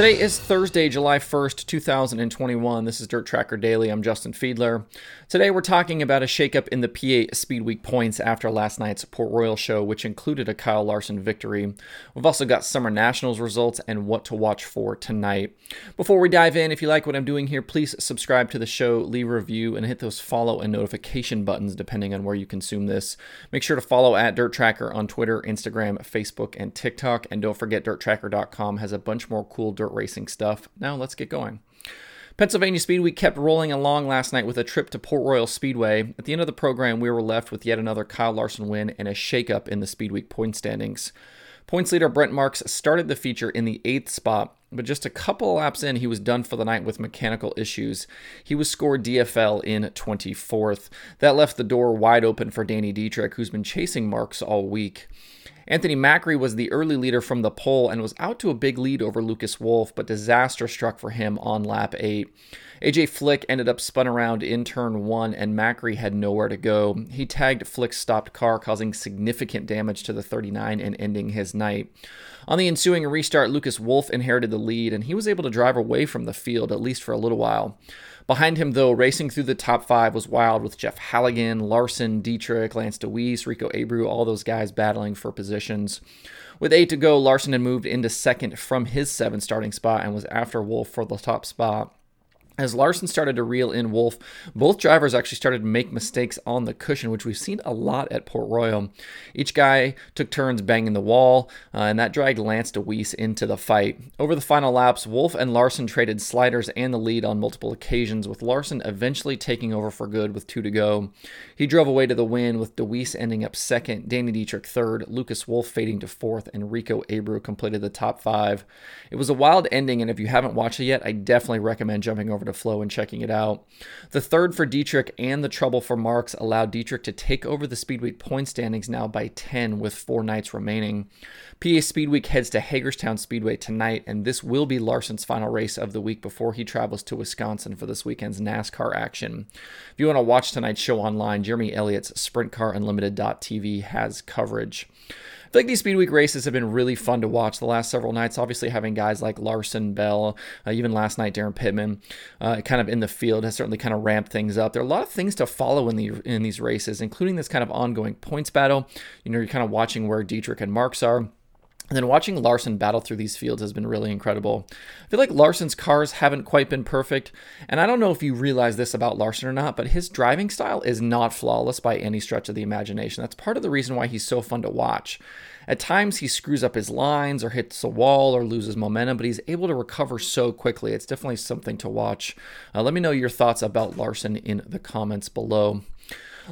Today is Thursday, July 1st, 2021. This is Dirt Tracker Daily. I'm Justin Fiedler. Today we're talking about a shakeup in the PA Speed Week points after last night's Port Royal show, which included a Kyle Larson victory. We've also got Summer Nationals results and what to watch for tonight. Before we dive in, if you like what I'm doing here, please subscribe to the show, leave a review, and hit those follow and notification buttons depending on where you consume this. Make sure to follow at Dirt Tracker on Twitter, Instagram, Facebook, and TikTok. And don't forget, DirtTracker.com has a bunch more cool dirt racing stuff. Now let's get going. Pennsylvania Speed Week kept rolling along last night with a trip to Port Royal Speedway. At the end of the program, we were left with yet another Kyle Larson win and a shakeup in the Speed Week point standings. Points leader Brent Marks started the feature in the eighth spot, but just a couple laps in, he was done for the night with mechanical issues. He was scored DFL in 24th. That left the door wide open for Danny Dietrich, who's been chasing Marks all week. Anthony Macri was the early leader from the pole and was out to a big lead over Lucas Wolfe, but disaster struck for him on lap 8. AJ Flick ended up spun around in turn 1 and Macri had nowhere to go. He tagged Flick's stopped car, causing significant damage to the 39 and ending his night. On the ensuing restart, Lucas Wolfe inherited the lead and he was able to drive away from the field, at least for a little while. Behind him, though, racing through the top five was wild with Jeff Halligan, Larson, Dietrich, Lance Dewease, Rico Abreu, all those guys battling for positions. With eight to go, Larson had moved into second from his seventh starting spot and was after Wolfe for the top spot. As Larson started to reel in Wolfe, both drivers actually started to make mistakes on the cushion, which we've seen a lot at Port Royal. Each guy took turns banging the wall, uh, and that dragged Lance Dewease into the fight. Over the final laps, Wolfe and Larson traded sliders and the lead on multiple occasions, with Larson eventually taking over for good with two to go. He drove away to the win, with Dewease ending up second, Danny Dietrich third, Lucas Wolfe fading to fourth, and Rico Abreu completed the top five. It was a wild ending, and if you haven't watched it yet, I definitely recommend jumping over to flow and checking it out. The third for Dietrich and the trouble for Marks allowed Dietrich to take over the Speedweek point standings now by 10 with four nights remaining. PA Speedweek heads to Hagerstown Speedway tonight, and this will be Larson's final race of the week before he travels to Wisconsin for this weekend's NASCAR action. If you want to watch tonight's show online, Jeremy Elliott's SprintCarUnlimited.tv has coverage. I feel like these Speed Week races have been really fun to watch the last several nights. Obviously, having guys like Larson, Bell, uh, even last night Daryn Pittman, uh, kind of in the field has certainly kind of ramped things up. There are a lot of things to follow in the in these races, including this kind of ongoing points battle. You know, you're kind of watching where Dietrich and Marks are. And then watching Larson battle through these fields has been really incredible. I feel like Larson's cars haven't quite been perfect, and I don't know if you realize this about Larson or not, but his driving style is not flawless by any stretch of the imagination. That's part of the reason why he's so fun to watch. At times, he screws up his lines or hits a wall or loses momentum, but he's able to recover so quickly. It's definitely something to watch. Uh, let me know your thoughts about Larson in the comments below.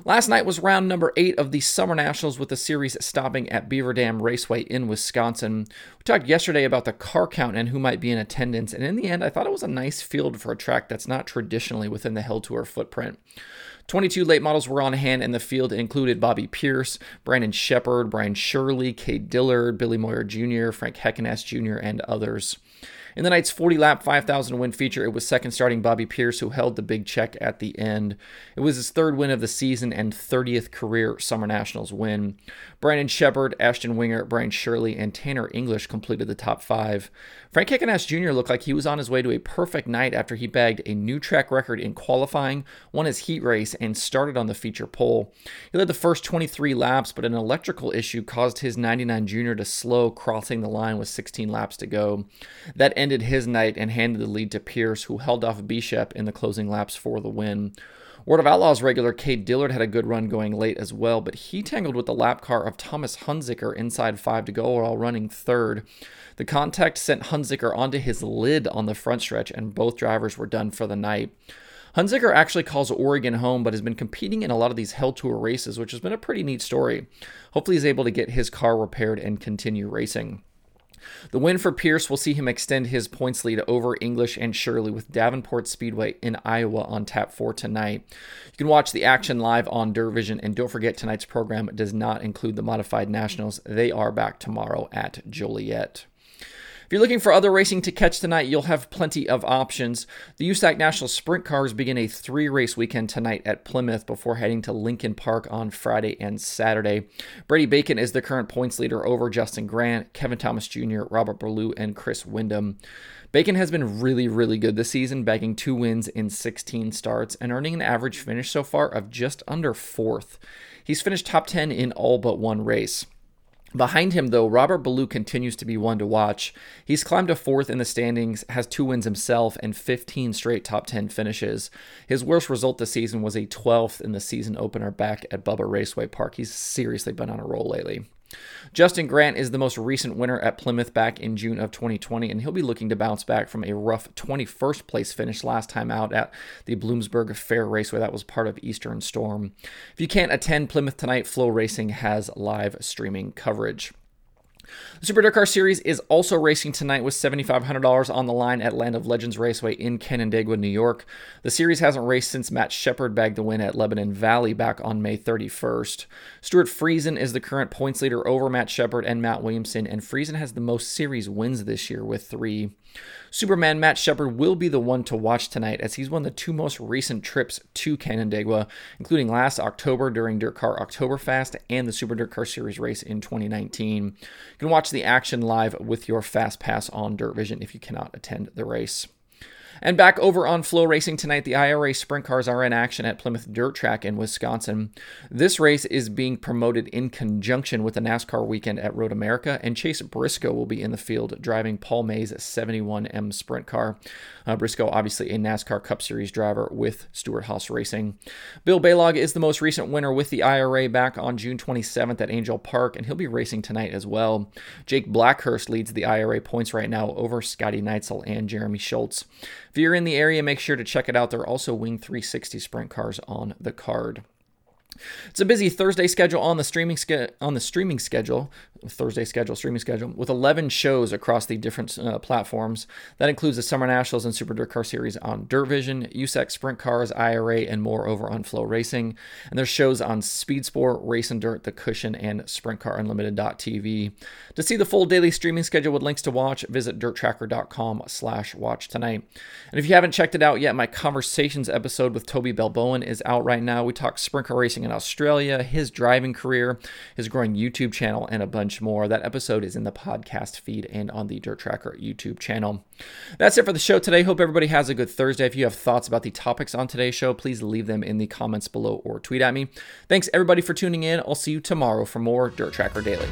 Last night was round number eight of the Summer Nationals with the series stopping at Beaver Dam Raceway in Wisconsin. We talked yesterday about the car count and who might be in attendance, and in the end, I thought it was a nice field for a track that's not traditionally within the Hell Tour footprint. 22 late models were on hand, and the field included Bobby Pierce, Brandon Sheppard, Brian Shirley, Cade Dillard, Billy Moyer Jr., Frank Heckenast Jr., and others. In the night's 40 lap 5,000 win feature, it was second starting Bobby Pierce who held the big check at the end. It was his third win of the season and 30th career Summer Nationals win. Brandon Sheppard, Ashton Winger, Brian Shirley, and Tanner English completed the top five. Frank Heckenast Jr. looked like he was on his way to a perfect night after he bagged a new track record in qualifying, won his heat race, and started on the feature pole. He led the first 23 laps, but an electrical issue caused his 99 Junior to slow, crossing the line with 16 laps to go. That ended his night and handed the lead to Pierce, who held off Bishop in the closing laps for the win. World of Outlaws regular Cade Dillard had a good run going late as well, but he tangled with the lap car of Thomas Hunziker inside five to go while running third. The contact sent Hunziker onto his lid on the front stretch, and both drivers were done for the night. Hunziker actually calls Oregon home, but has been competing in a lot of these Hell Tour races, which has been a pretty neat story. Hopefully, he's able to get his car repaired and continue racing. The win for Pierce will see him extend his points lead over English and Shirley with Davenport Speedway in Iowa on tap for tonight. You can watch the action live on Vision, and don't forget tonight's program does not include the Modified Nationals. They are back tomorrow at Joliet. If you're looking for other racing to catch tonight, you'll have plenty of options. The USAC National Sprint Cars begin a three race weekend tonight at Plymouth before heading to Lincoln Park on Friday and Saturday. Brady Bacon is the current points leader over Justin Grant, Kevin Thomas Jr., Robert Ballou, and Chris Windom. Bacon has been really, really good this season, bagging two wins in 16 starts and earning an average finish so far of just under fourth. He's finished top 10 in all but one race. Behind him, though, Robert Ballou continues to be one to watch. He's climbed to fourth in the standings, has two wins himself, and 15 straight top 10 finishes. His worst result this season was a 12th in the season opener back at Bubba Raceway Park. He's seriously been on a roll lately. Justin Grant is the most recent winner at Plymouth back in June of 2020, and he'll be looking to bounce back from a rough 21st place finish last time out at the Bloomsburg Fair Raceway. That was part of Eastern Storm. If you can't attend Plymouth tonight, Flow Racing has live streaming coverage. The Super Dirt Car Series is also racing tonight with $7,500 on the line at Land of Legends Raceway in Canandaigua, New York. The series hasn't raced since Matt Sheppard bagged the win at Lebanon Valley back on May 31st. Stewart Friesen is the current points leader over Matt Sheppard and Mat Williamson, and Friesen has the most series wins this year with three. Superman Matt Sheppard will be the one to watch tonight as he's won the two most recent trips to Canandaigua, including last October during Dirt Car Oktoberfest and the Super Dirt Car Series race in 2019. You can watch the action live with your Fast Pass on Dirt Vision if you cannot attend the race. And back over on Flow Racing tonight, the IRA sprint cars are in action at Plymouth Dirt Track in Wisconsin. This race is being promoted in conjunction with the NASCAR weekend at Road America, and Chase Briscoe will be in the field driving Paul May's 71M sprint car. Uh, Briscoe, obviously a NASCAR Cup Series driver with Stewart-Haas Racing. Bill Balog is the most recent winner with the IRA back on June 27th at Angell Park, and he'll be racing tonight as well. Jake Blackhurst leads the IRA points right now over Scotty Neitzel and Jeremy Schultz. If you're in the area, make sure to check it out. There are also Wing 360 sprint cars on the card. It's a busy Thursday schedule on the streaming ske- on the streaming schedule, Thursday schedule, streaming schedule, with 11 shows across the different uh, platforms. That includes the Summer Nationals and Super Dirt Car Series on Dirt Vision, USAC Sprint Cars, IRA, and more over on Flow Racing. And there's shows on Speed Sport, Race and Dirt, The Cushion, and Sprint Car Unlimited.tv. To see the full daily streaming schedule with links to watch, visit dirttracker.com slash watch tonight. And if you haven't checked it out yet, my Conversations episode with Toby Belbowen is out right now. We talk sprint car racing in Australia, his driving career, his growing YouTube channel, and a bunch more. That episode is in the podcast feed and on the Dirt Tracker YouTube channel. That's it for the show today. Hope everybody has a good Thursday. If you have thoughts about the topics on today's show, please leave them in the comments below or tweet at me. Thanks everybody for tuning in. I'll see you tomorrow for more Dirt Tracker Daily.